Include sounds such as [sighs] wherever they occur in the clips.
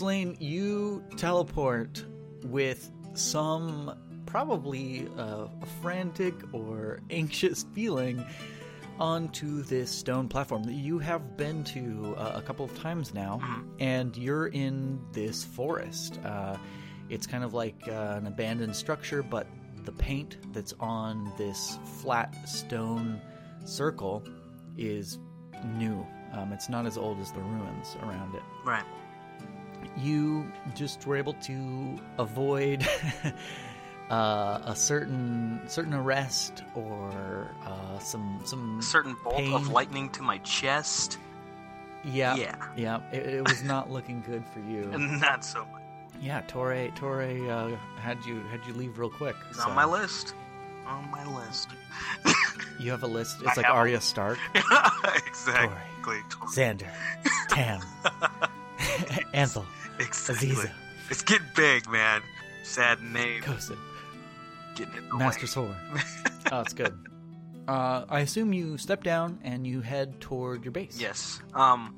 Slane, you teleport with some probably uh, a frantic or [laughs] anxious feeling onto this stone platform that you have been to uh, a couple of times now, and you're in this forest. Uh, it's kind of like uh, an abandoned structure, but the paint that's on this flat stone circle is new. Um, it's not as old as the ruins around it Right. You just were able to avoid [laughs] uh, a certain certain arrest or uh, some some A certain bolt of lightning to my chest. yeah Yeah. yeah it, it was not looking good for you [laughs] not so much. yeah Torre Torre uh, had you had you leave real quick It's so on my list. On my list. [laughs] you have a list I it's like have a- Arya Stark exactly. Xander Tam Ansel Exactly. Aziza It's getting big, man. Sad name. Kosin Getting it. Master. Sword [laughs] oh it's good uh, I assume you step down and you head toward your base Yes. Um,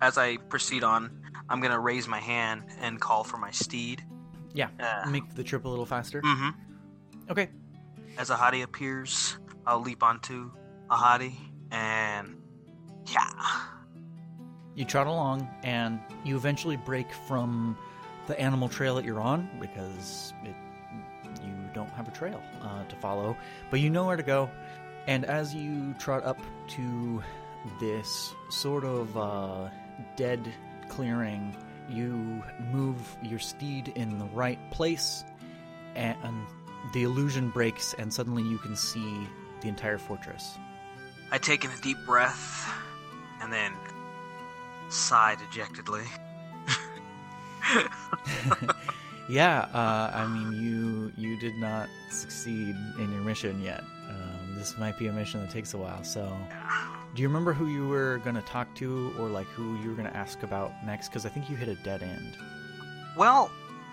as I proceed on, I'm gonna raise my hand and call for my steed. Yeah. Uh, Make the trip a little faster. mm-hmm. Okay. As Ahadi appears, I'll leap onto Ahadi and yeah. You trot along, and you eventually break from the animal trail that you're on because it, you don't have a trail uh, to follow, but you know where to go. And as you trot up to this sort of uh, dead clearing, you move your steed in the right place, and the illusion breaks, and suddenly you can see the entire fortress. I take in a deep breath and then sigh dejectedly. [laughs] yeah, uh, I mean, you you did not succeed in your mission yet. Um, this might be a mission that takes a while. So, do you remember who you were going to talk to, or like who you were going to ask about next? Because I think you hit a dead end. Well,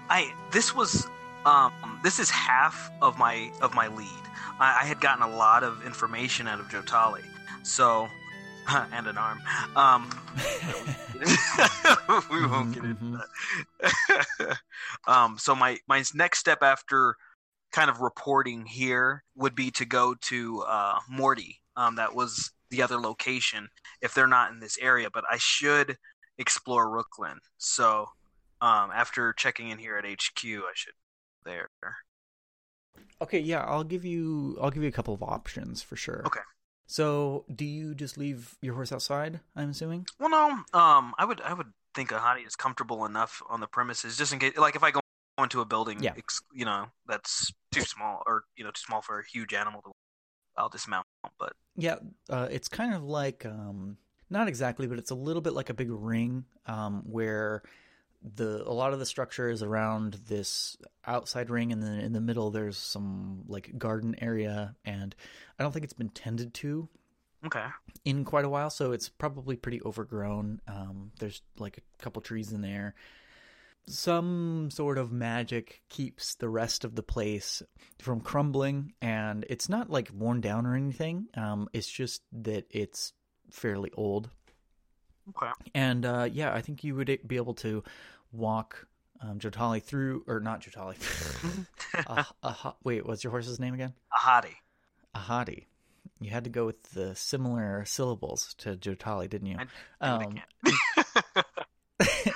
I this was um this is half of my of my lead. I, I had gotten a lot of information out of Jotali, so [laughs] and an arm. Um, [laughs] we won't get into Mhm, that. [laughs] um, so my my next step after kind of reporting here would be to go to uh, Morty. Um, that was the other location if they're not in this area, but I should explore Rooklyn. So um, after checking in here at HQ, I should there. Okay, yeah, I'll give you I'll give you a couple of options for sure. Okay. So, do you just leave your horse outside? I'm assuming. Well, no, um, I would I would think Ahadi is comfortable enough on the premises, just in case. Like if I go into a building, Yeah. ex- you know, that's too small, or you know, too small for a huge animal to. I'll dismount, but Yeah, uh, it's kind of like um, not exactly, but it's a little bit like a big ring um, where the a lot of the structure is around this outside ring, and then in the middle there's some like garden area, and I don't think it's been tended to okay. in quite a while, so it's probably pretty overgrown. Um, there's like a couple trees in there. Some sort of magic keeps the rest of the place from crumbling, and it's not like worn down or anything. Um, it's just that it's fairly old. Okay. And uh, yeah, I think you would be able to walk um, Jotali through, or not Jotali. [laughs] uh, uh, wait, what's your horse's name again? A hottie. Ahadi. You had to go with the similar syllables to Jotali, didn't you? I do it Um, again.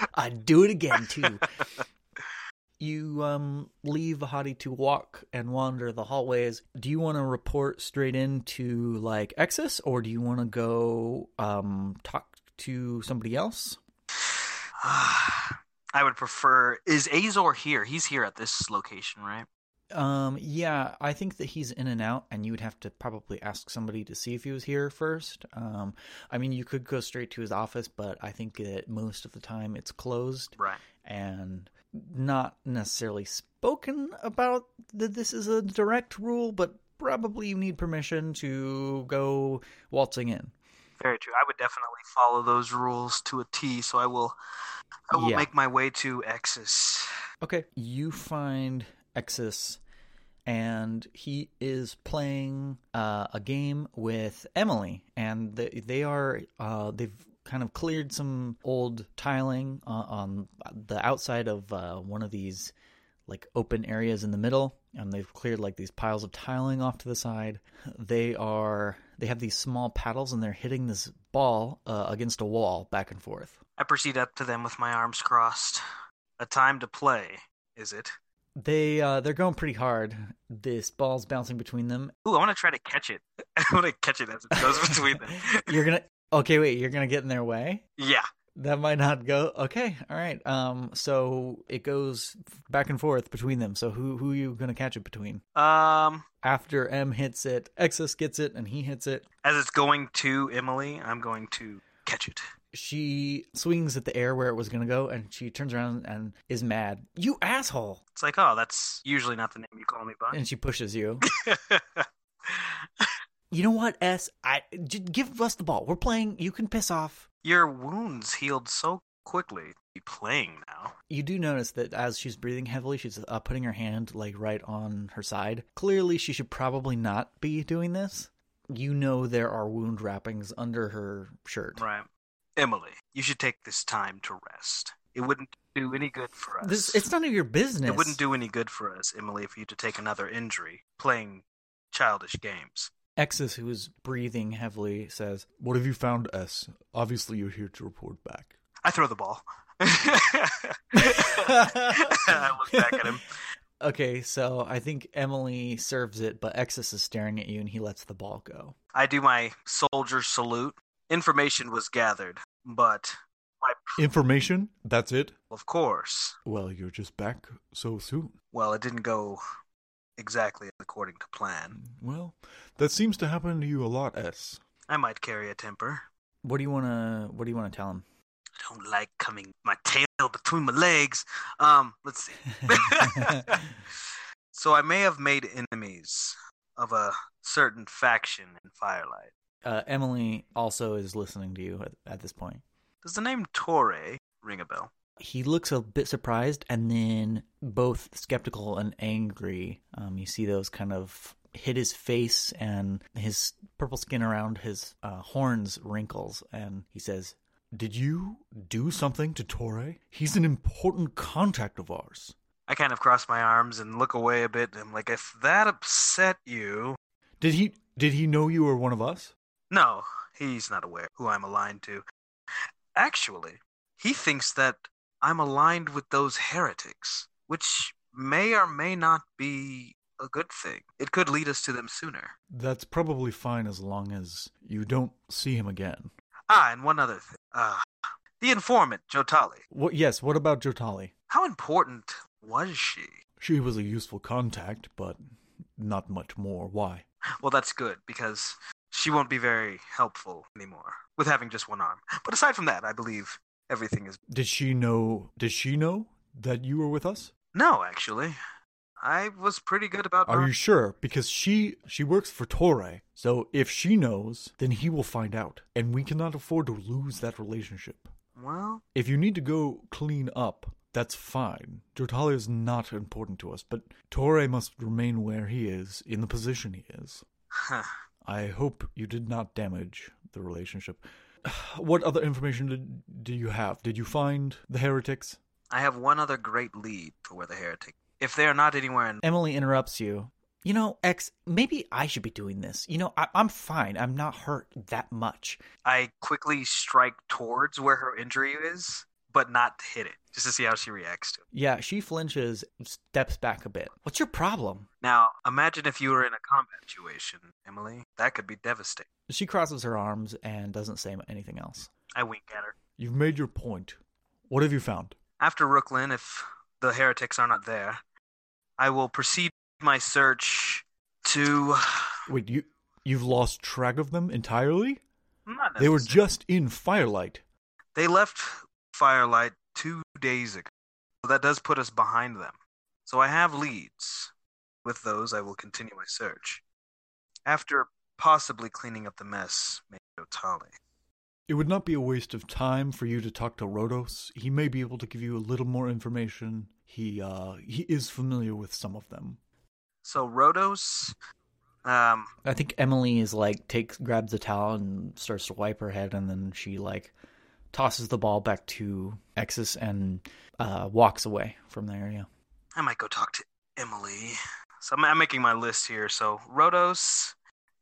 [laughs] I'd do it again too. [laughs] you um leave Ahadi to walk and wander the hallways. Do you want to report straight into like Exus, or do you want to go um talk to somebody else? [sighs] I would prefer. Is Azor here? He's here at this location, right? Um, yeah, I think that he's in and out, and you would have to probably ask somebody to see if he was here first. Um, I mean, you could go straight to his office, but I think that most of the time it's closed Right. and not necessarily spoken about that this is a direct rule, but probably you need permission to go waltzing in. Very true. I would definitely follow those rules to a T. So I will. I will Yeah. make my way to Exus. Okay, you find Exus, and he is playing uh, a game with Emily, and they, they are uh, they've kind of cleared some old tiling uh, on the outside of uh, one of these like open areas in the middle and they've cleared like these piles of tiling off to the side they are they have these small paddles and they're hitting this ball uh, against a wall back and forth I proceed up to them with my arms crossed. A time to play, is it? they uh, they're going pretty hard this ball's bouncing between them Ooh, I want to try to catch it. [laughs] I want to catch it as it goes between them. [laughs] you're gonna okay wait you're gonna get in their way Yeah. That might not go. Okay, all right. Um, so it goes back and forth between them. So who who are you gonna catch it between? Um, After M hits it, Exus gets it, and he hits it. as it's going to Emily, I'm going to catch it. She swings at the air where it was gonna go, and she turns around and is mad. You asshole! It's like, oh, that's usually not the name you call me by. And she pushes you. [laughs] You know what, S? I j- give us the ball. We're playing. You can piss off. Your wounds healed so quickly. Be playing now. You do notice that as she's breathing heavily, she's uh, putting her hand like right on her side. Clearly, she should probably not be doing this. You know there are wound wrappings under her shirt. Right. Emily, you should take this time to rest. It wouldn't do any good for us. This it's none of your business. it wouldn't do any good for us, Emily, for you to take another injury playing childish games. Exus, who is breathing heavily, says, What have you found, S? Obviously, you're here to report back. I throw the ball. [laughs] I look back at him. "Okay, so I think Emily serves it, but Exus is staring at you, and he lets the ball go." I do my soldier salute. Information was gathered, but my, Information? That's it? of course, Well, you're just back so soon. well, it didn't go exactly according to plan. Well, that seems to happen to you a lot, S. I might carry a temper. What do you wanna? What do you wanna tell him? I don't like coming my tail between my legs. Um, let's see. [laughs] [laughs] so I may have made enemies of a certain faction in Firelight. uh, Emily also is listening to you at, at this point. Does the name Torre ring a bell? He looks a bit surprised and then both skeptical and angry. Um, you see those kind of hit his face and his purple skin around his uh, horns wrinkles. And he says, Did you do something to Torre? He's an important contact of ours. I kind of cross my arms and look away a bit. I'm like, if that upset you, Did he did he know you were one of us? no, he's not aware who I'm aligned to. Actually, he thinks that I'm aligned with those heretics, which may or may not be a good thing. It could lead us to them sooner. That's probably fine as long as you don't see him again. Ah, and one other thing. Uh, the informant, Jotali. "What? Yes. What about Jotali?" How important was she? She was a useful contact, but not much more. Why? Well, that's good because she won't be very helpful anymore with having just one arm. But aside from that, I believe everything is. Did she know did she know that you were with us? No, actually. I was pretty good about. Are not- you sure? Because she she works for Torre. So if she knows, then he will find out, and we cannot afford to lose that relationship. Well, If you need to go clean up, that's fine. Jotali is not important to us, but Torre must remain where he is, in the position he is. huh. I hope you did not damage the relationship. What other information did, do you have? Did you find the heretics? I have one other great lead for where the heretic. If they are not anywhere in. Emily interrupts you. You know, X, maybe I should be doing this. You know, I- I'm fine. I'm not hurt that much. I quickly strike towards where her injury is, but not to hit it, just to see how she reacts to it. Yeah, she flinches, steps back a bit. What's your problem? Now, imagine if you were in a combat situation, Emily. That could be devastating. She crosses her arms and doesn't say anything else. I wink at her. You've made your point. What have you found? After Rooklyn, if the heretics are not there, I will proceed my search to. Wait, you you've lost track of them entirely? Not They were just in Firelight. They left Firelight two days ago. So that does put us behind them. So I have leads. With those, I will continue my search. After possibly cleaning up the mess made Otali. It would not be a waste of time for you to talk to Rhodos. He may be able to give you a little more information. He uh he is familiar with some of them. So Rhodos, um, I think Emily is like takes grabs a towel and starts to wipe her head, and then she like tosses the ball back to Exus and uh, walks away from the area. I might go talk to Emily. So I'm, I'm making my list here. So Rhodos,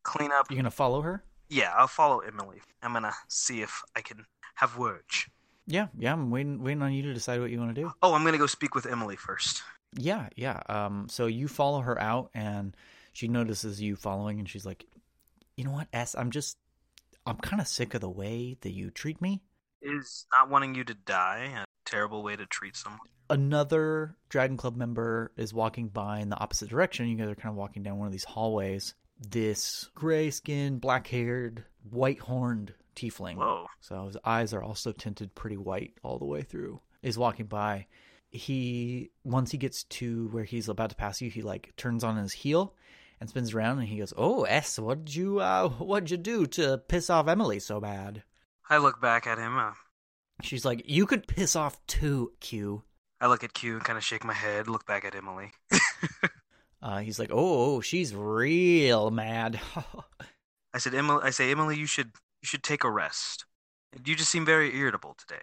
clean up. You're gonna follow her? Yeah, I'll follow Emily. I'm gonna see if I can have words. Yeah, yeah. I'm waiting, waiting on you to decide what you want to do. Oh, I'm gonna go speak with Emily first. Yeah, yeah. Um, so you follow her out, and she notices you following, and she's like, "You know what, S? I'm just, I'm kind of sick of the way that you treat me." Is not wanting you to die a terrible way to treat someone? Another Dragon Club member is walking by in the opposite direction. You guys are kind of walking down one of these hallways. This gray skinned, black haired, white horned tiefling. Whoa. So his eyes are also tinted pretty white all the way through. Is walking by. He once he gets to where he's about to pass you, he like turns on his heel and spins around and he goes, "Oh, S, what did you uh what'd you do to piss off Emily so bad?" I look back at him. Uh, She's like, "You could piss off too, Q." I look at Q and kind of shake my head. Look back at Emily. [laughs] Uh, he's like, "Oh, she's real mad." [laughs] I said, Emily. I say, Emily, you should you should take a rest. You just seem very irritable today.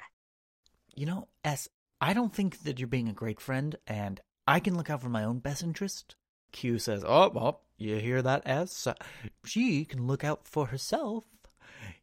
you know, S, I don't think that you're being a great friend, and I can look out for my own best interest. Q says, "Oh, oh you hear that, S? She can look out for herself.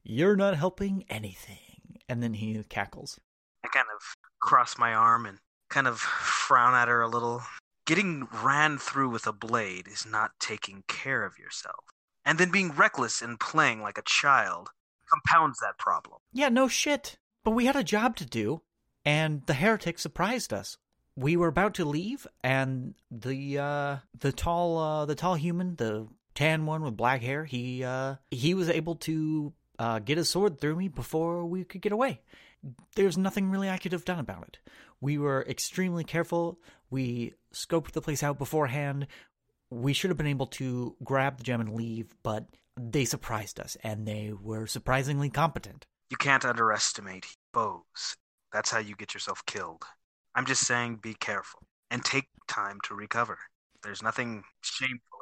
You're not helping anything." And then he cackles. I kind of cross my arm and kind of frown at her a little. Getting ran through with a blade is not taking care of yourself. And then being reckless and playing like a child compounds that problem. Yeah, no shit. But we had a job to do, and the heretic surprised us. We were about to leave, and the uh, the tall uh, the tall human, the tan one with black hair, he uh, he was able to uh, get a sword through me before we could get away. There's nothing really I could have done about it. We were extremely careful. We scoped the place out beforehand. We should have been able to grab the gem and leave, but they surprised us, and they were surprisingly competent. You can't underestimate foes. That's how you get yourself killed. I'm just saying be careful and take time to recover. There's nothing shameful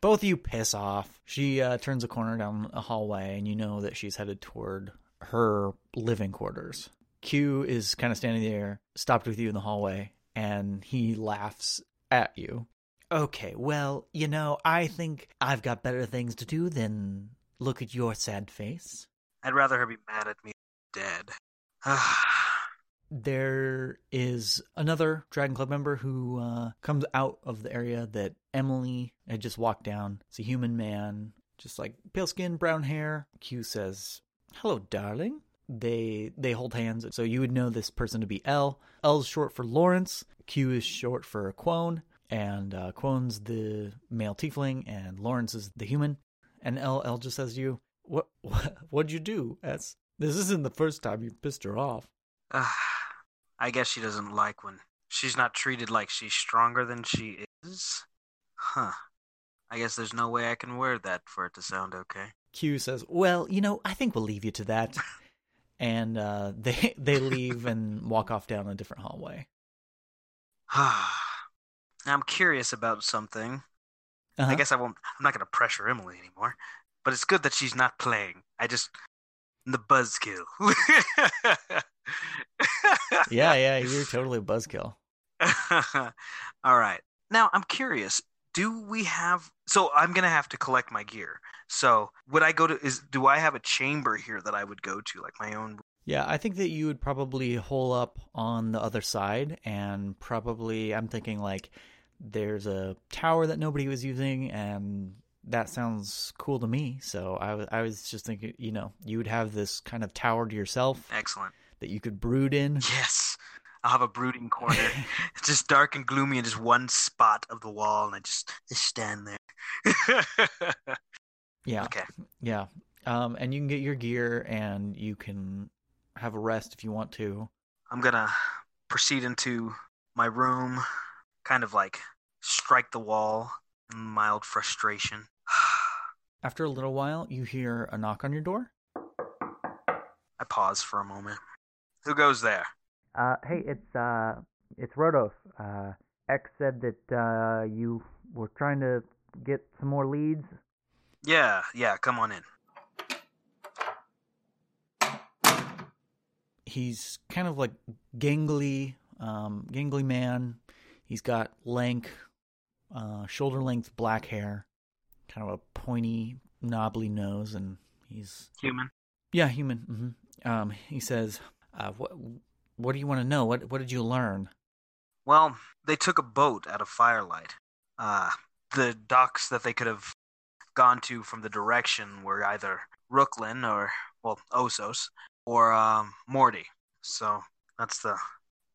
Both of you piss off. She uh, turns a corner down a hallway, and you know that she's headed toward her living quarters. Q is kind of standing there, stopped with you in the hallway, and he laughs at you. Okay, well, you know, I think I've got better things to do than look at your sad face. I'd rather her be mad at me dead. [sighs] there is another Dragon Club member who uh, comes out of the area that Emily had just walked down. It's a human man, just like pale skin, brown hair. Q says, "Hello, darling." They they hold hands, so you would know this person to be L. L is short for Lawrence. Q is short for Quone, and uh, Quone's the male tiefling, and Lawrence is the human. And L L just says to you, "What [laughs] what what'd you do?" S. This isn't the first time you pissed her off. I guess she doesn't like when she's not treated like she's stronger than she is. Huh. I guess there's no way I can word that for it to sound okay. Q says, "Well, you know, I think we'll leave you to that." [laughs] and uh, they they leave and walk off down a different hallway. [sighs] I'm curious about something. Uh-huh. I guess I won't. I'm not going to pressure Emily anymore. But it's good that she's not playing. I just the buzzkill. [laughs] yeah, [laughs] yeah, you're totally a buzzkill. [laughs] All right. Now I'm curious. Do we have? So I'm gonna have to collect my gear. So would I go to? Is do I have a chamber here that I would go to, like my own? Yeah, I think that you would probably hole up on the other side, and probably I'm thinking like there's a tower that nobody was using, and that sounds cool to me. So I was I was just thinking, you know, you would have this kind of tower to yourself Excellent. That you could brood in. Yes. I'll have a brooding corner. [laughs] it's just dark and gloomy and just one spot of the wall, and I just, just stand there. [laughs] Yeah. okay. Yeah. Um, and you can get your gear and you can have a rest if you want to. I'm gonna proceed into my room, kind of like strike the wall in mild frustration. [sighs] After a little while, you hear a knock on your door. I pause for a moment. Who goes there? Uh, hey, it's uh, it's Rhodos. Uh, X said that uh, you were trying to get some more leads. Yeah, yeah, come on in. He's kind of like gangly, um, gangly man. He's got lank, uh, shoulder length black hair, kind of a pointy, knobbly nose, and he's Human. yeah, human. hmm Um, he says, uh, "What what do you want to know? What what did you learn?" Well, they took a boat out of Firelight. Uh, the docks that they could have gone to from the direction were either Rooklyn or, well, Osos or um, Morty. So that's the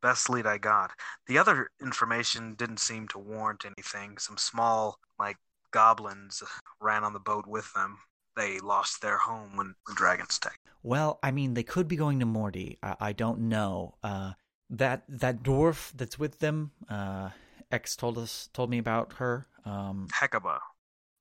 best lead I got. The other information didn't seem to warrant anything. Some small, like, goblins ran on the boat with them. They lost their home when the dragons attacked. Well, I mean, they could be going to Morty. I, I don't know. Uh, that that dwarf that's with them, uh, X told us told me about her. Um, Hekaba.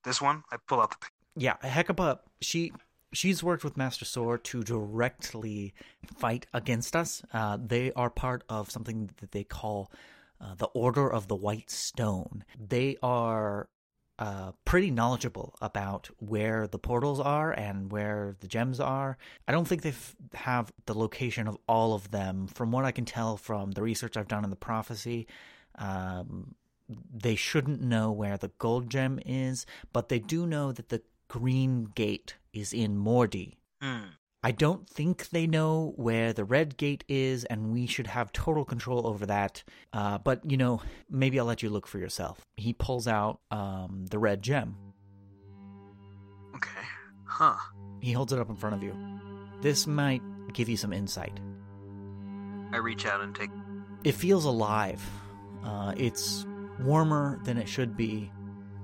This one, I pull out the pic- yeah, Hecaba. She she's worked with Master Sword to directly fight against us. Uh, they are part of something that they call uh, the Order of the White Stone. They are uh, pretty knowledgeable about where the portals are and where the gems are. I don't think they have the location of all of them. From what I can tell from the research I've done in the prophecy, um, they shouldn't know where the gold gem is, but they do know that the green gate is in Morty. Hmm. I don't think they know where the red gate is, and we should have total control over that. Uh, but, you know, maybe I'll let you look for yourself. He pulls out um, the red gem. Okay. Huh. He holds it up in front of you. This might give you some insight. I reach out and take. It feels alive. Uh, it's warmer than it should be.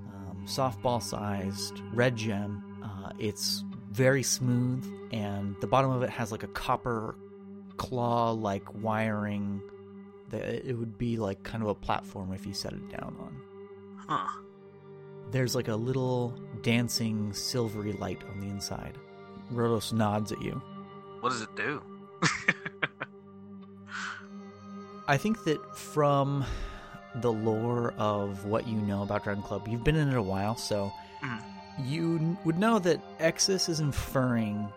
Um, softball sized red gem. Uh, it's very smooth, and the bottom of it has like a copper claw like wiring. That it would be like kind of a platform if you set it down on. Huh. There's like a little dancing silvery light on the inside. Rhodos nods at you. What does it do? [laughs] I think that from the lore of what you know about Dragon Club, you've been in it a while, so Mhm. You would know that Exus is inferring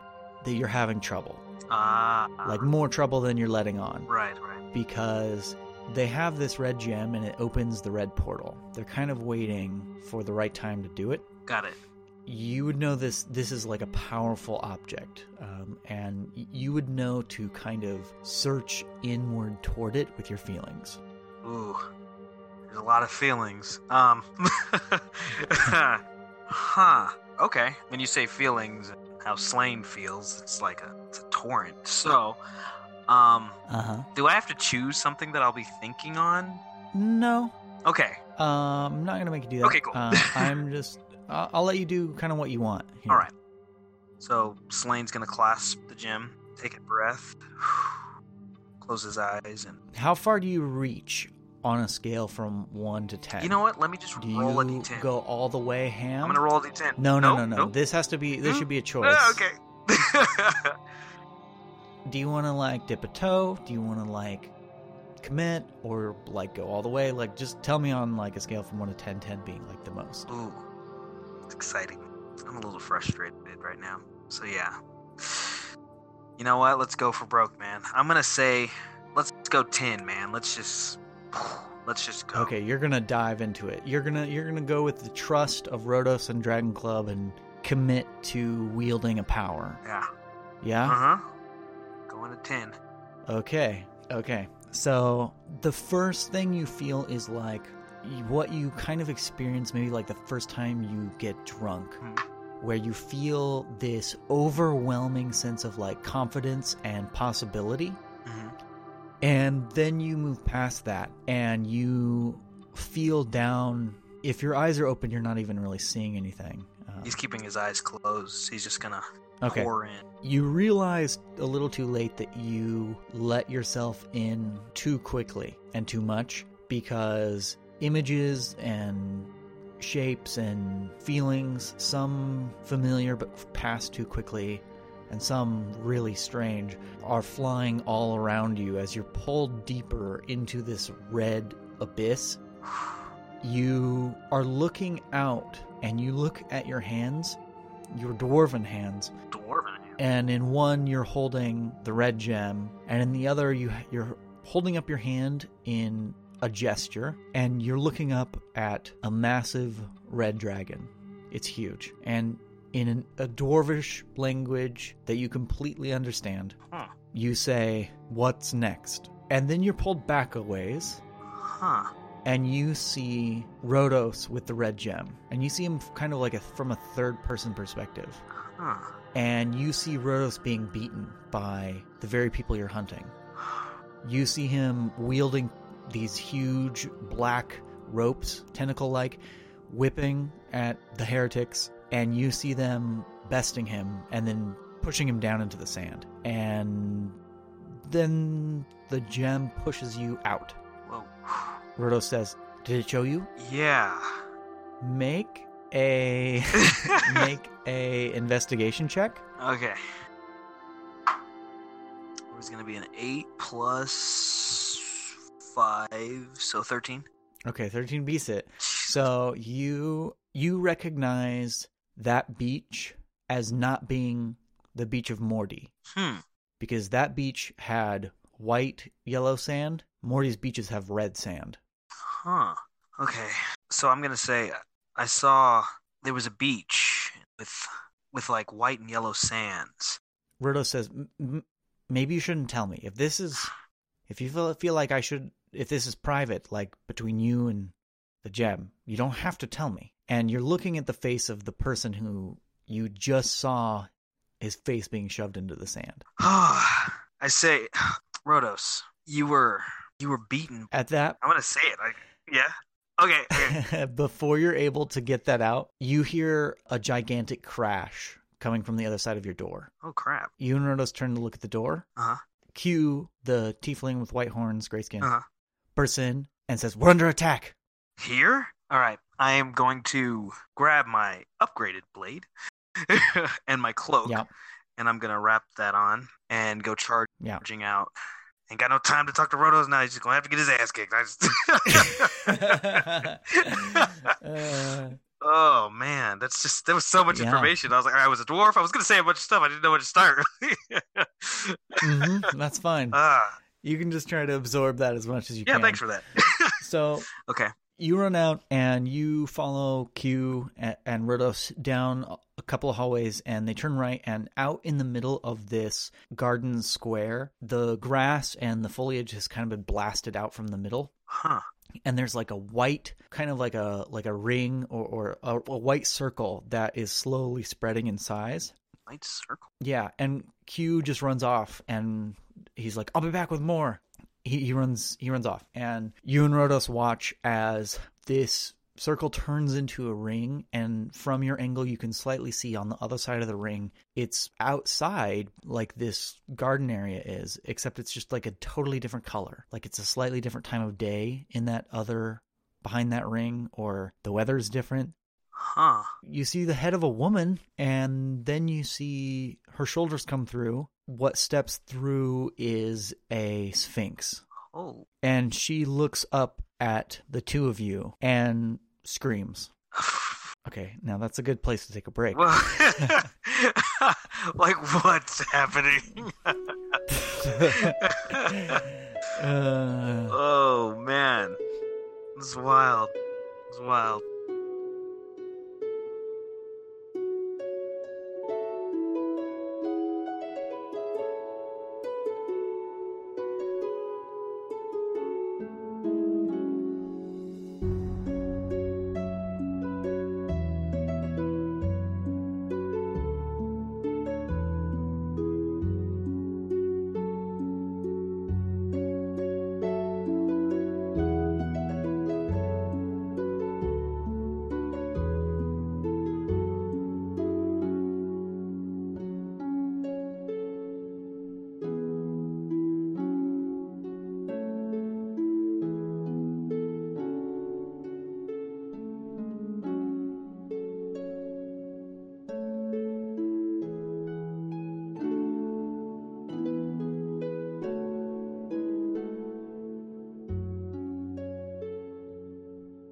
that you're having trouble, Ah. like more trouble than you're letting on, Right, right. because they have this red gem and it opens the red portal. They're kind of waiting for the right time to do it. Got it. you would know this this is like a powerful object um, and you would know to kind of search inward toward it with your feelings Ooh. There's a lot of feelings. Um. [laughs] [laughs] huh. Okay. When you say feelings, how Slane feels, it's like a, it's a torrent. So, um, uh-huh do I have to choose something that I'll be thinking on? no Okay. um, i'm not gonna make you do that Okay, cool. uh, [laughs] i'm just I'll, I'll let you do kind of what you want here. All right. So Slane's gonna clasp the gem, take a breath, [sighs] close his eyes, and how far do you reach on a scale from 1 to 10 you know what? Let me just do roll a you d10. go all the way ham I'm gonna roll a d10. no no no no nope. this has to be this Hmm? should be a choice Ah, okay. [laughs] do you want to like dip a toe do you want to like commit or like go all the way like just tell me on like a scale from 1 to 10 10 being like the most Ooh, it's exciting. I'm a little frustrated right now. So yeah. You know what? Let's go for broke, man. I'm gonna say, let's go ten, man. Let's just, [sighs] let's just go. okay you're gonna dive into it you're gonna you're gonna go with the trust of Rhodos and Dragon Club and commit to wielding a power Yeah. yeah Uh huh. Going to ten. Okay, okay. So the first thing you feel is like what you kind of experience maybe like the first time you get drunk, Hmm. where you feel this overwhelming sense of like confidence and possibility. And then you move past that and you feel down. If your eyes are open, you're not even really seeing anything. Uh, He's keeping his eyes closed. He's just gonna okay. pour in. you realize a little too late that you let yourself in too quickly and too much because images and shapes and feelings, some familiar but passed too quickly, and some really strange, are flying all around you as you're pulled deeper into this red abyss. You are looking out and you look at your hands, your dwarven hands, Dwarven hands. and in one you're holding the red gem, and in the other you you're holding up your hand in a gesture, and you're looking up at a massive red dragon. It's huge, and in an, a dwarvish language that you completely understand, Huh. you say, "What's next?" And then you're pulled back a ways, Huh. and you see Rhodos with the red gem, and you see him kind of like a from a third person perspective, Huh. and you see Rhodos being beaten by the very people you're hunting. You see him wielding these huge black ropes, tentacle like, whipping at the heretics, and you see them besting him and then pushing him down into the sand. And then the gem pushes you out. Whoa. Rhodos says, Did it show you? Yeah. Make a [laughs] make a investigation check. Okay. It was gonna be an eight plus five, so thirteen. Okay, 13 beats it. So you you recognize that beach as not being the beach of Morty Hmm. because that beach had white yellow sand. Morty's beaches have red sand. Huh. Okay. So I'm gonna say I saw there was a beach with with like white and yellow sands. Roto says, "M- m- "Maybe you shouldn't tell me if this is if you feel feel like I should if this is private, like between you and the gem, you don't have to tell me." And you're looking at the face of the person who you just saw his face being shoved into the sand. [sighs] I say, [sighs] Rhodos, you were you were beaten. At that I'm gonna say it. I, yeah. Okay. okay. [laughs] before you're able to get that out, you hear a gigantic crash coming from the other side of your door. oh crap. You and Rhodos turn to look at the door. Uh huh. Q, the tiefling with white horns, gray skin, Uh huh. bursts in and says, We're under attack. Here? All right. I am going to grab my upgraded blade [laughs] and my cloak, Yeah. and I'm gonna wrap that on and go charging Yeah. out. Ain't got no time to talk to Rhodos now. He's just gonna have to get his ass kicked. I Uh, just... [laughs] [laughs] oh man, that's just there was so much Yeah. information. I was like, I was a dwarf. I was gonna say a bunch of stuff. I didn't know where to start. mhm, that's fine. ah, You can just try to absorb that as much as you yeah. can. Yeah, thanks for that. So okay. You run out and you follow Q and, and Rhodos down a couple of hallways and they turn right and out in the middle of this garden square the grass and the foliage has kind of been blasted out from the middle Huh. and there's like a white kind of like a like a ring or, or a, a white circle that is slowly spreading in size White circle. yeah, and Q just runs off, and he's like, "I'll be back with more." He, he runs he runs off, and you and Rhodos watch as this circle turns into a ring, and from your angle, you can slightly see on the other side of the ring, it's outside like this garden area is, except it's just like a totally different color, like it's a slightly different time of day in that other behind that ring, or the weather's different. Huh. you see the head of a woman and then you see her shoulders come through what steps through is a sphinx Oh. and she looks up at the two of you and screams [sighs] okay now that's a good place to take a break Well, [laughs] like what's happening? [laughs] uh, oh man, it's wild. It's wild.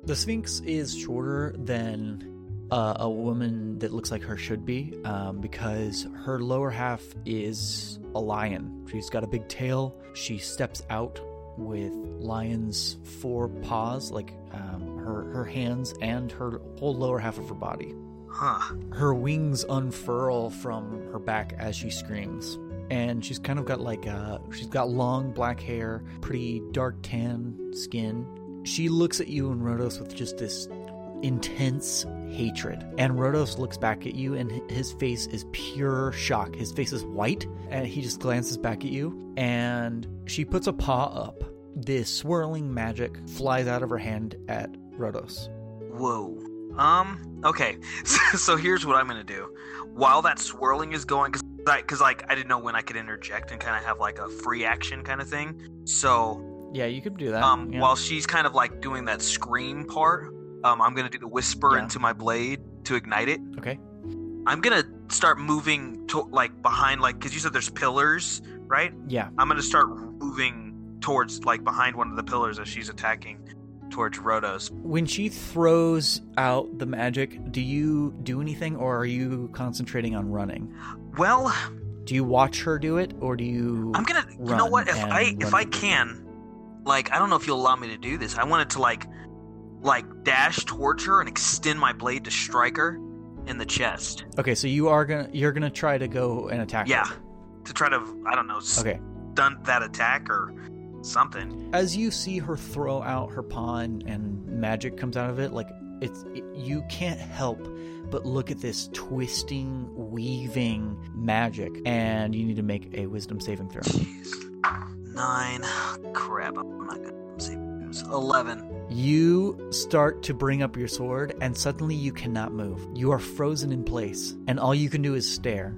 The sphinx is shorter than uh, a woman that looks like her should be, um, because her lower half is a lion. She's got a big tail. She steps out with lion's four paws, like um, her her hands and her whole lower half of her body. Huh. Her wings unfurl from her back as she screams. And she's kind of got like uh she's got long black hair, pretty dark tan skin. She looks at you and Rhodos with just this intense hatred. And Rhodos looks back at you and his face is pure shock. His face is white and he just glances back at you and she puts a paw up. This swirling magic flies out of her hand at Rhodos. Whoa. Um. Okay. [laughs] So, here's what I'm gonna do. While that swirling is going, because because like I didn't know when I could interject and kind of have like a free action kind of thing. So Yeah, you could do that. um, yeah. while she's kind of like doing that scream part, um, I'm gonna do the whisper Yeah. into my blade to ignite it. Okay. I'm gonna start moving to like behind, like because you said there's pillars, right? Yeah. I'm gonna start moving towards like behind one of the pillars as she's attacking towards Rhodos. When she throws out the magic, do you do anything or are you concentrating on running? Well, Do you watch her do it or do you I'm gonna. You know what? If I if I can, like, I don't know if you'll allow me to do this. I wanted to like, like dash towards her and extend my blade to strike her in the chest. Okay, so you are to you're to try to go and attack Yeah, her. to try to I don't know Okay. stun that attack or something. As you see her throw out her pawn and magic comes out of it, like it's it, you can't help but look at this twisting, weaving magic and you need to make a wisdom saving throw. Jeez. Nine. Crap. I'm not gonna say it was eleven. You start to bring up your sword, and suddenly you cannot move. You are frozen in place, and all you can do is stare.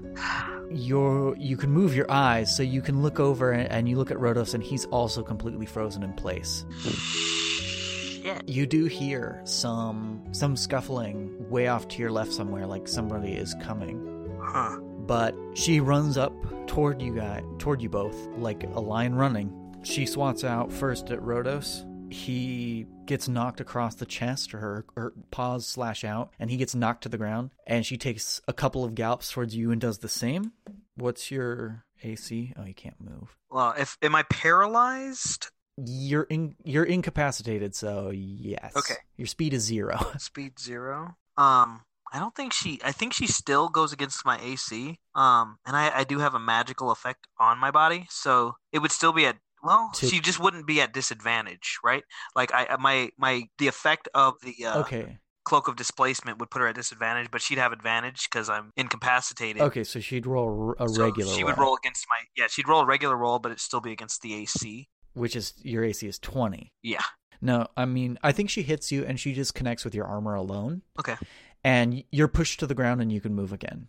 You're, you can move your eyes, so you can look over and, and you look at Rhodos, and he's also completely frozen in place. Shit. You do hear some some scuffling way off to your left somewhere, like somebody is coming. Huh. But she runs up toward you guys, toward you both, like a lion running. She swats out first at Rhodos. He gets knocked across the chest, or her, her paws slash out, and he gets knocked to the ground. And she takes a couple of gallops towards you and does the same. What's your AC? Oh, you can't move. Well, if am I paralyzed? You're in, you're incapacitated, so yes. Okay. Your speed is zero. [laughs] Speed zero. Um, I don't think she. I think she still goes against my AC. Um, and I, I do have a magical effect on my body, so it would still be at. Well, To- she just wouldn't be at disadvantage, right? Like I, my, my, the effect of the uh, okay. cloak of displacement would put her at disadvantage, but she'd have advantage because I'm incapacitated. Okay, so she'd roll a So regular. She would roll against my. Yeah, she'd roll a regular roll, but it'd still be against the AC. which is your AC is twenty. Yeah. No, I mean I think she hits you and she just connects with your armor alone, Okay. and you're pushed to the ground and you can move again.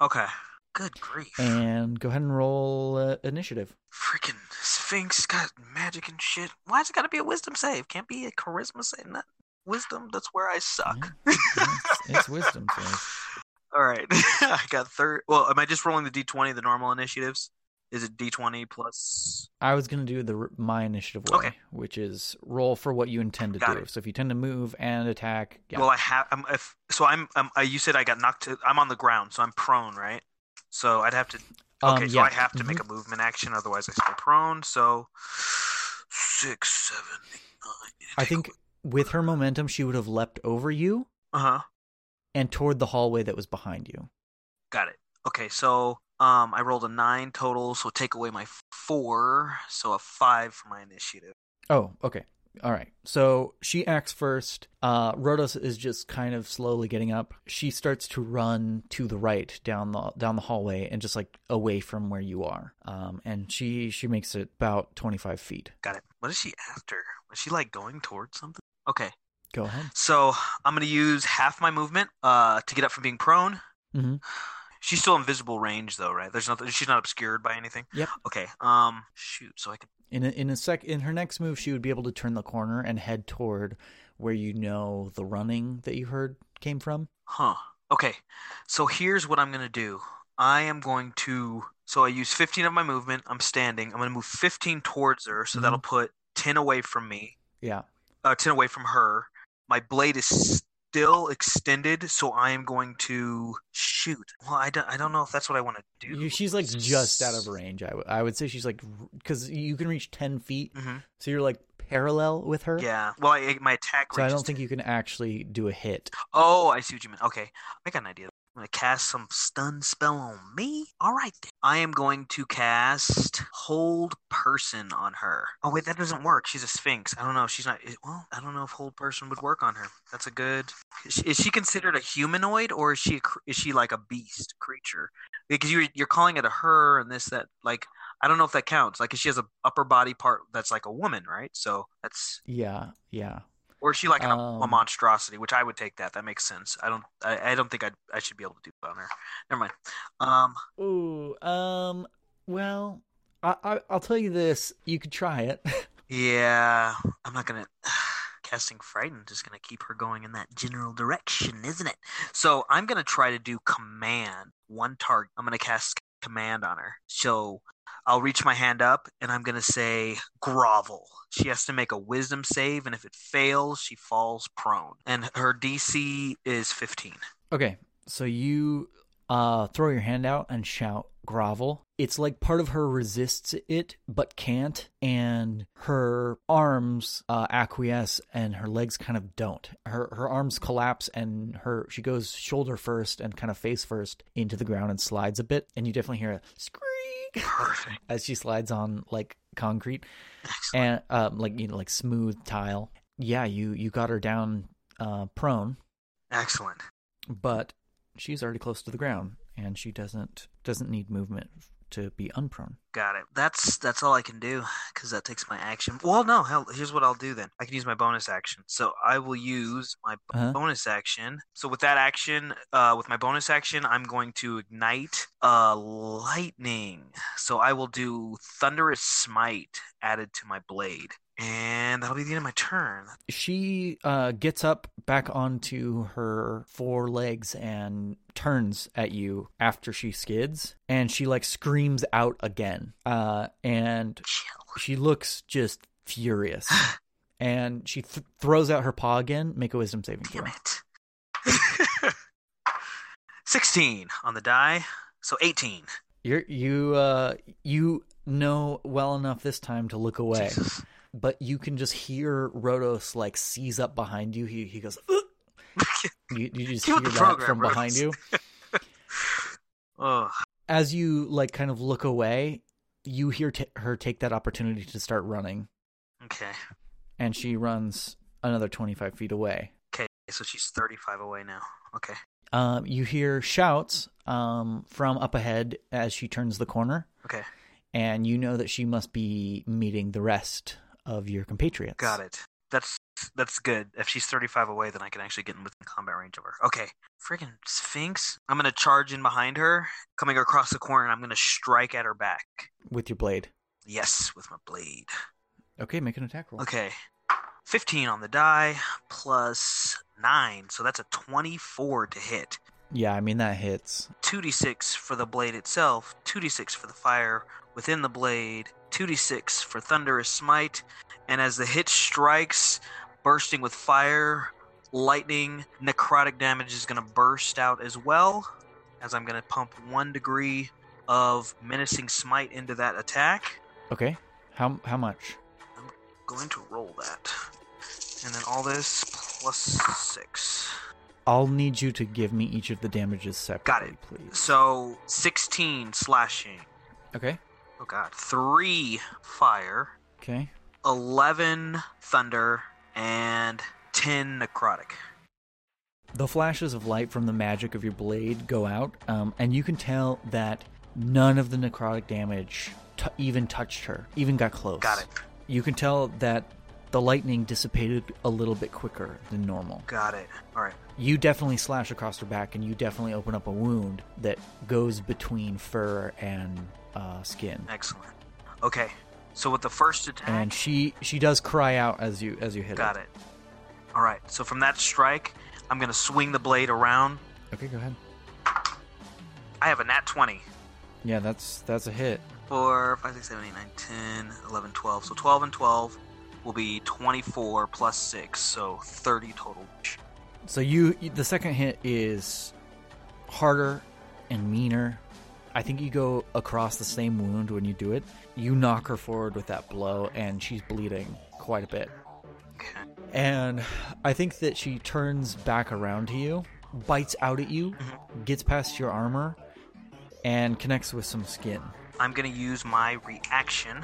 Okay. Good grief. And go ahead and roll uh, initiative. Freaking Sphinx got magic and shit. Why's it got to be a wisdom save? Can't be a charisma save. Not wisdom. That's where I suck. Yeah, it's, it's wisdom [laughs] save. All right. [laughs] I got third. Well, am I just rolling the d20, the normal initiatives? Is it d20 plus? I was gonna do the my initiative way, Okay. which is roll for what you intend to Got do. it. So if you tend to move and attack, yeah. Well, I have. I'm, if so, I'm. I'm you said I got knocked. To, I'm on the ground, so I'm prone, right? So I'd have to. Okay, Um, so yeah. I have to make Mhm. a movement action, otherwise I stay prone. So six, seven, eight, nine. I think with her momentum, she would have leapt over you Uh huh. and toward the hallway that was behind you. Got it. Okay, so um, I rolled a nine total, so take away my four, so a five for my initiative. Oh, okay. All right. So she acts first. Uh, Rhodos is just kind of slowly getting up. She starts to run to the right down the down the hallway and just like away from where you are. Um, and she she makes it about twenty five feet. Got it. What is she after? Was she like going towards something? Okay, Go ahead. so I'm gonna use half my movement uh, to get up from being prone. Mhm. She's still in visible range though, right? There's nothing. She's not obscured by anything. Yep. Okay. Um. Shoot. So I can. In a, in a sec in her next move, she would be able to turn the corner and head toward where you know the running that you heard came from. Huh. Okay. So here's what I'm gonna do. I am going to. So I use 15 of my movement. I'm standing. I'm gonna move 15 towards her, so Mhm. that'll put 10 away from me. Yeah. Uh, 10 away from her. My blade is still extended, so I am going to shoot. Well, I don't, I don't know if that's what I want to do. She's like just out of range. I, w- I would say she's like because you can reach ten feet, Mhm. so you're like parallel with her. Yeah. Well, I, my attack. So I don't think you can actually do a hit. Oh, I see what you mean. Okay, I got an idea. I'm gonna cast some stun spell on me. All right, then. I am going to cast hold person on her. Oh wait, that doesn't work. She's a sphinx. I don't know. She's not. Well, I don't know if hold person would work on her. That's a good. Is she, considered a humanoid or is she is she like a beast creature? Because you you're calling it a her and this that like I don't know if that counts. Like, she has a upper body part that's like a woman, right? So that's Yeah, yeah. Or is she like an, a Um, monstrosity? Which I would take that. That makes sense. I don't. I, I don't think I. I should be able to do that on her. Never mind. Um. Ooh, um, well, I, I I'll tell you this: you could try it. [laughs] Yeah. I'm not gonna. [sighs] Casting frightened is gonna keep her going in that general direction, isn't it? So I'm gonna try to do command one target. I'm gonna cast command on her. So I'll reach my hand up and I'm gonna say grovel. She has to make a wisdom save, and if it fails, she falls prone. And her DC is 15. okay, so you uh throw your hand out and shout grovel. It's like part of her resists it but can't, and her arms uh, acquiesce and her legs kind of don't. Her her arms collapse and her she goes shoulder first and kind of face first into the ground and slides a bit, and you definitely hear a squeak Perfect. as she slides on like concrete Excellent. and um, like you know like smooth tile. Yeah, you you got her down uh, prone, Excellent. but she's already close to the ground and she doesn't doesn't need movement to be unprone. Got it. That's that's all I can do because that takes my action. Well, no. Hell, here's what I'll do then. I can use my bonus action. So I will use my b- Uh-huh. bonus action. So with that action, uh, with my bonus action, I'm going to ignite uh lightning. So I will do thunderous smite added to my blade, and that'll be the end of my turn. She uh, gets up back onto her four legs and turns at you after she skids, and she like screams out again. Uh, and she looks just furious, [sighs] and she th- throws out her paw again. Make a wisdom saving throw. Damn it. [laughs] 16 on the die. So 18. You're you uh you know well enough this time to look away, Jesus. but you can just hear Rhodos like seize up behind you. He he goes. "Ugh." You, you just hear that from behind you. [laughs] Ugh. As you like kind of look away, you hear t- her take that opportunity to start running, Okay. and she runs another twenty five feet away. Okay. So she's 35 away now. Okay. Um, you hear shouts um, from up ahead as she turns the corner, Okay. and you know that she must be meeting the rest of your compatriots. Got it. That's that's good. If she's 35 away, then I can actually get in within combat range of her. Okay. Freaking Sphinx. I'm going to charge in behind her, coming across the corner, and I'm going to strike at her back. with your blade. Yes, with my blade. Okay, make an attack roll. Okay. 15 on the die plus 9. So that's a 24 to hit. Yeah, I mean that hits. 2d6 for the blade itself, 2d6 for the fire within the blade, 2d6 for thunderous smite, and as the hit strikes, bursting with fire, lightning, necrotic damage is going to burst out as well, as I'm going to pump one degree of menacing smite into that attack. Okay. How how much? I'm going to roll that. And then all this plus 6. I'll need you to give me each of the damages separately, it. please. So 16 slashing. Okay. Oh god. 3 fire. Okay. 11 thunder and 10 necrotic. The flashes of light from the magic of your blade go out, um, and you can tell that none of the necrotic damage t- even touched her, even got close. Got it. You can tell that the lightning dissipated a little bit quicker than normal. Got it. All right. You definitely slash across her back, and you definitely open up a wound that goes between fur and uh, skin. Excellent. Okay. So with the first attack, And she she does cry out as you as you hit got her. it. All right. So from that strike, I'm going to swing the blade around. Okay, go ahead. I have a nat 20. Yeah, that's that's a hit. 4, 5, 6, 7, 8, 9, 10, 11, 12. So 12 and 12 will be 24 plus 6, so 30 total. So you, the second hit is harder and meaner. I think you go across the same wound when you do it. You knock her forward with that blow, and she's bleeding quite a bit. And I think that she turns back around to you, bites out at you, mm-hmm. gets past your armor, and connects with some skin. I'm gonna use my reaction,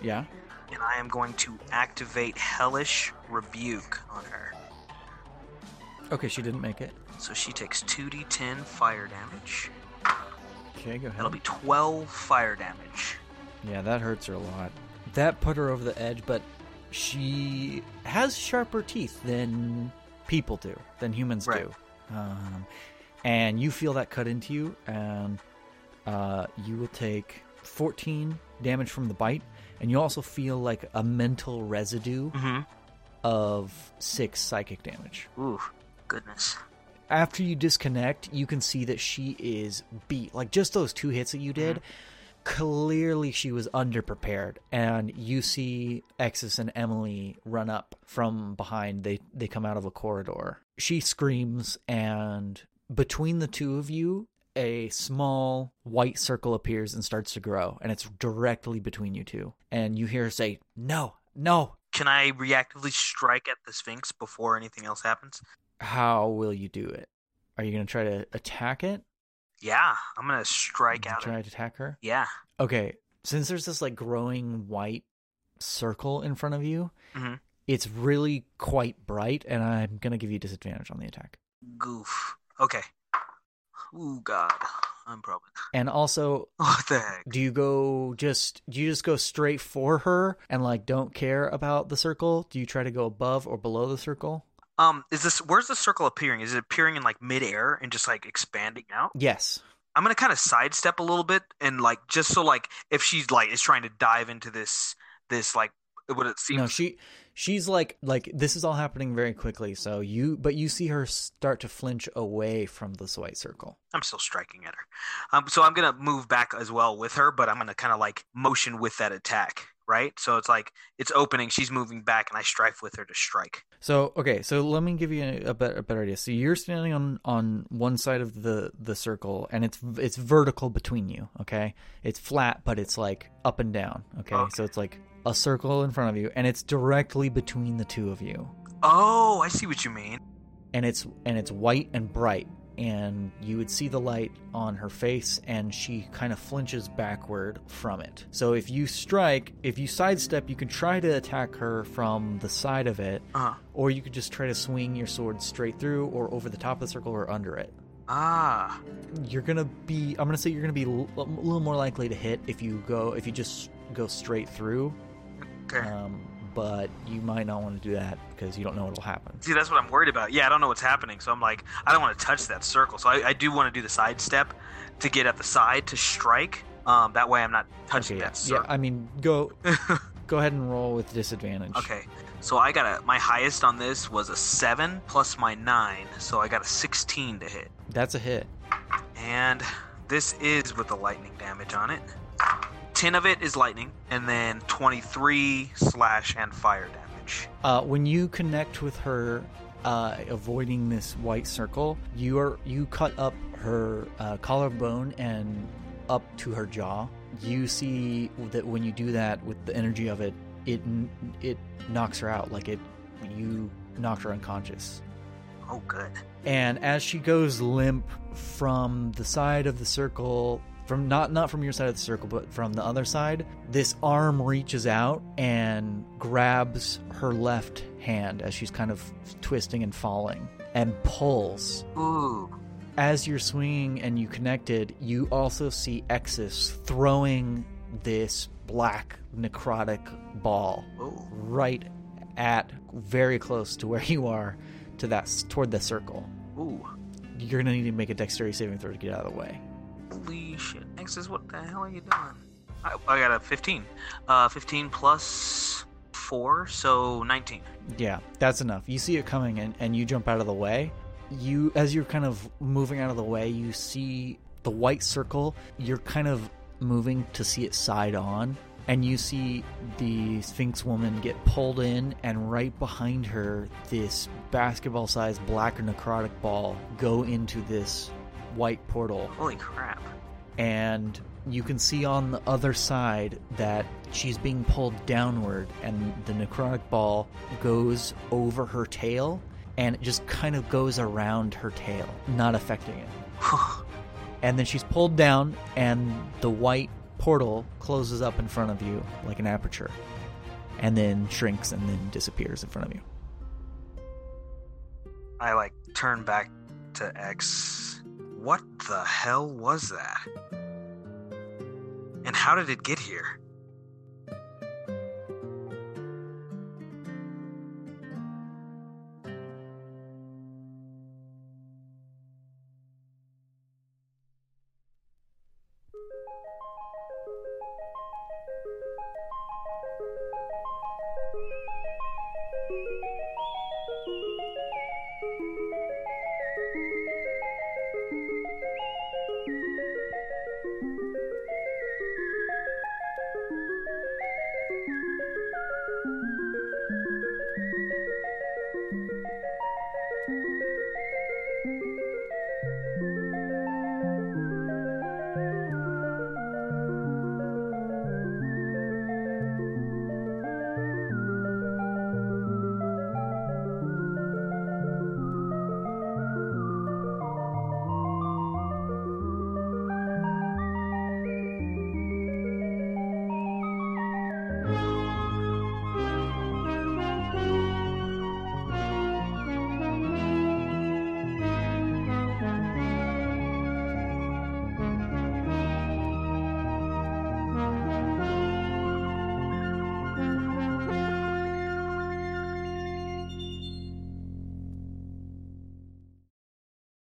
Yeah? and I am going to activate Hellish Rebuke on her. Okay, she didn't make it. So she takes 2d10 fire damage. Okay, go ahead. That'll be 12 fire damage. Yeah, that hurts her a lot. That put her over the edge, but she has sharper teeth than people do, than humans Right. do. Um, and you feel that cut into you, and uh, you will take 14 damage from the bite, and you also feel like a mental residue Mm-hmm. of six psychic damage. Ooh, goodness. After you disconnect, you can see that she is beat. Like just those two hits that you did, mm-hmm. clearly she was underprepared. And you see Exus and Emily run up from behind. They they come out of a corridor. She screams, and between the two of you, a small white circle appears and starts to grow, and it's directly between you two. And you hear her say, "No, no." Can I reactively strike at the Sphinx before anything else happens? How will you do it? Are you going to try to attack it? Yeah, I'm gonna strike out. Try At, to attack her? yeah. Okay, since there's this like growing white circle in front of you, Mhm. it's really quite bright, and I'm gonna give you disadvantage on the attack. Goof. Okay. Ooh, God. I'm probably. And also, [laughs] What the heck? do you go just do you just go straight for her and like don't care about the circle? Do you try to go above or below the circle? Um, is this where's the circle appearing? Is it appearing in like midair and just like expanding out? Yes. I'm gonna kind of sidestep a little bit and like just so like if she's like is trying to dive into this this like what it seems No, she she's like like this is all happening very quickly. So you but you see her start to flinch away from this white circle. I'm still striking at her. Um, so I'm gonna move back as well with her, but I'm gonna kind of like motion with that attack, right? So it's like it's opening, she's moving back, and I strike with her to strike. So okay, so let me give you a, a, better, a better idea. So you're standing on on one side of the the circle, and it's it's vertical between you. Okay, it's flat, but it's like up and down. Okay, Okay. so it's like a circle in front of you, and it's directly between the two of you, Oh, I see what you mean. and it's and it's white and bright, and you would see the light on her face, and she kind of flinches backward from it. So if you strike, if you sidestep, you can try to attack her from the side of it, Uh, or you could just try to swing your sword straight through or over the top of the circle or under it. ah, You're gonna be I'm gonna say you're gonna be l- a little more likely to hit if you go if you just go straight through. okay. Um, but you might not want to do that because you don't know what'll happen. See, that's what I'm worried about. Yeah, I don't know what's happening, so I'm like, I don't want to touch that circle. So I, I do want to do the side step to get at the side to strike. Um, that way I'm not touching Okay, yeah, that yeah. I mean, go [laughs] go ahead and roll with disadvantage. Okay, so I got a my highest on this was a seven plus my nine, so I got a sixteen to hit, that's a hit. and this is with the lightning damage on it. Ten of it is lightning, and then twenty-three slash and fire damage. Uh, when you connect with her, uh, avoiding this white circle, you are you cut up her uh, collarbone and up to her jaw. You see that when you do that with the energy of it, it it knocks her out. Like it, you knocked her unconscious. Oh, good. And as she goes limp from the side of the circle, from not not from your side of the circle, but from the other side, this arm reaches out and grabs her left hand as she's kind of twisting and falling and pulls. Ooh, As you're swinging and you connected, you also see Exus throwing this black necrotic ball ooh. right at very close to where you are to that toward the circle Ooh. you're gonna need to make a dexterity saving throw to get out of the way. Holy shit. Nexus, what the hell are you doing? I, I got a 15. Uh, 15 plus 4, so 19. Yeah, that's enough. You see it coming and, and you jump out of the way. You as you're kind of moving out of the way, you see the white circle. You're kind of moving to see it side on and you see the Sphinx woman get pulled in, and right behind her, this basketball sized black necrotic ball go into this white portal. Holy crap. And you can see on the other side that she's being pulled downward, and the necrotic ball goes over her tail, and it just kind of goes around her tail, not affecting it. [sighs] and then she's pulled down, and the white portal closes up in front of you like an aperture, and then shrinks and then disappears in front of you. I like turn back to X. What the hell was that? And how did it get here?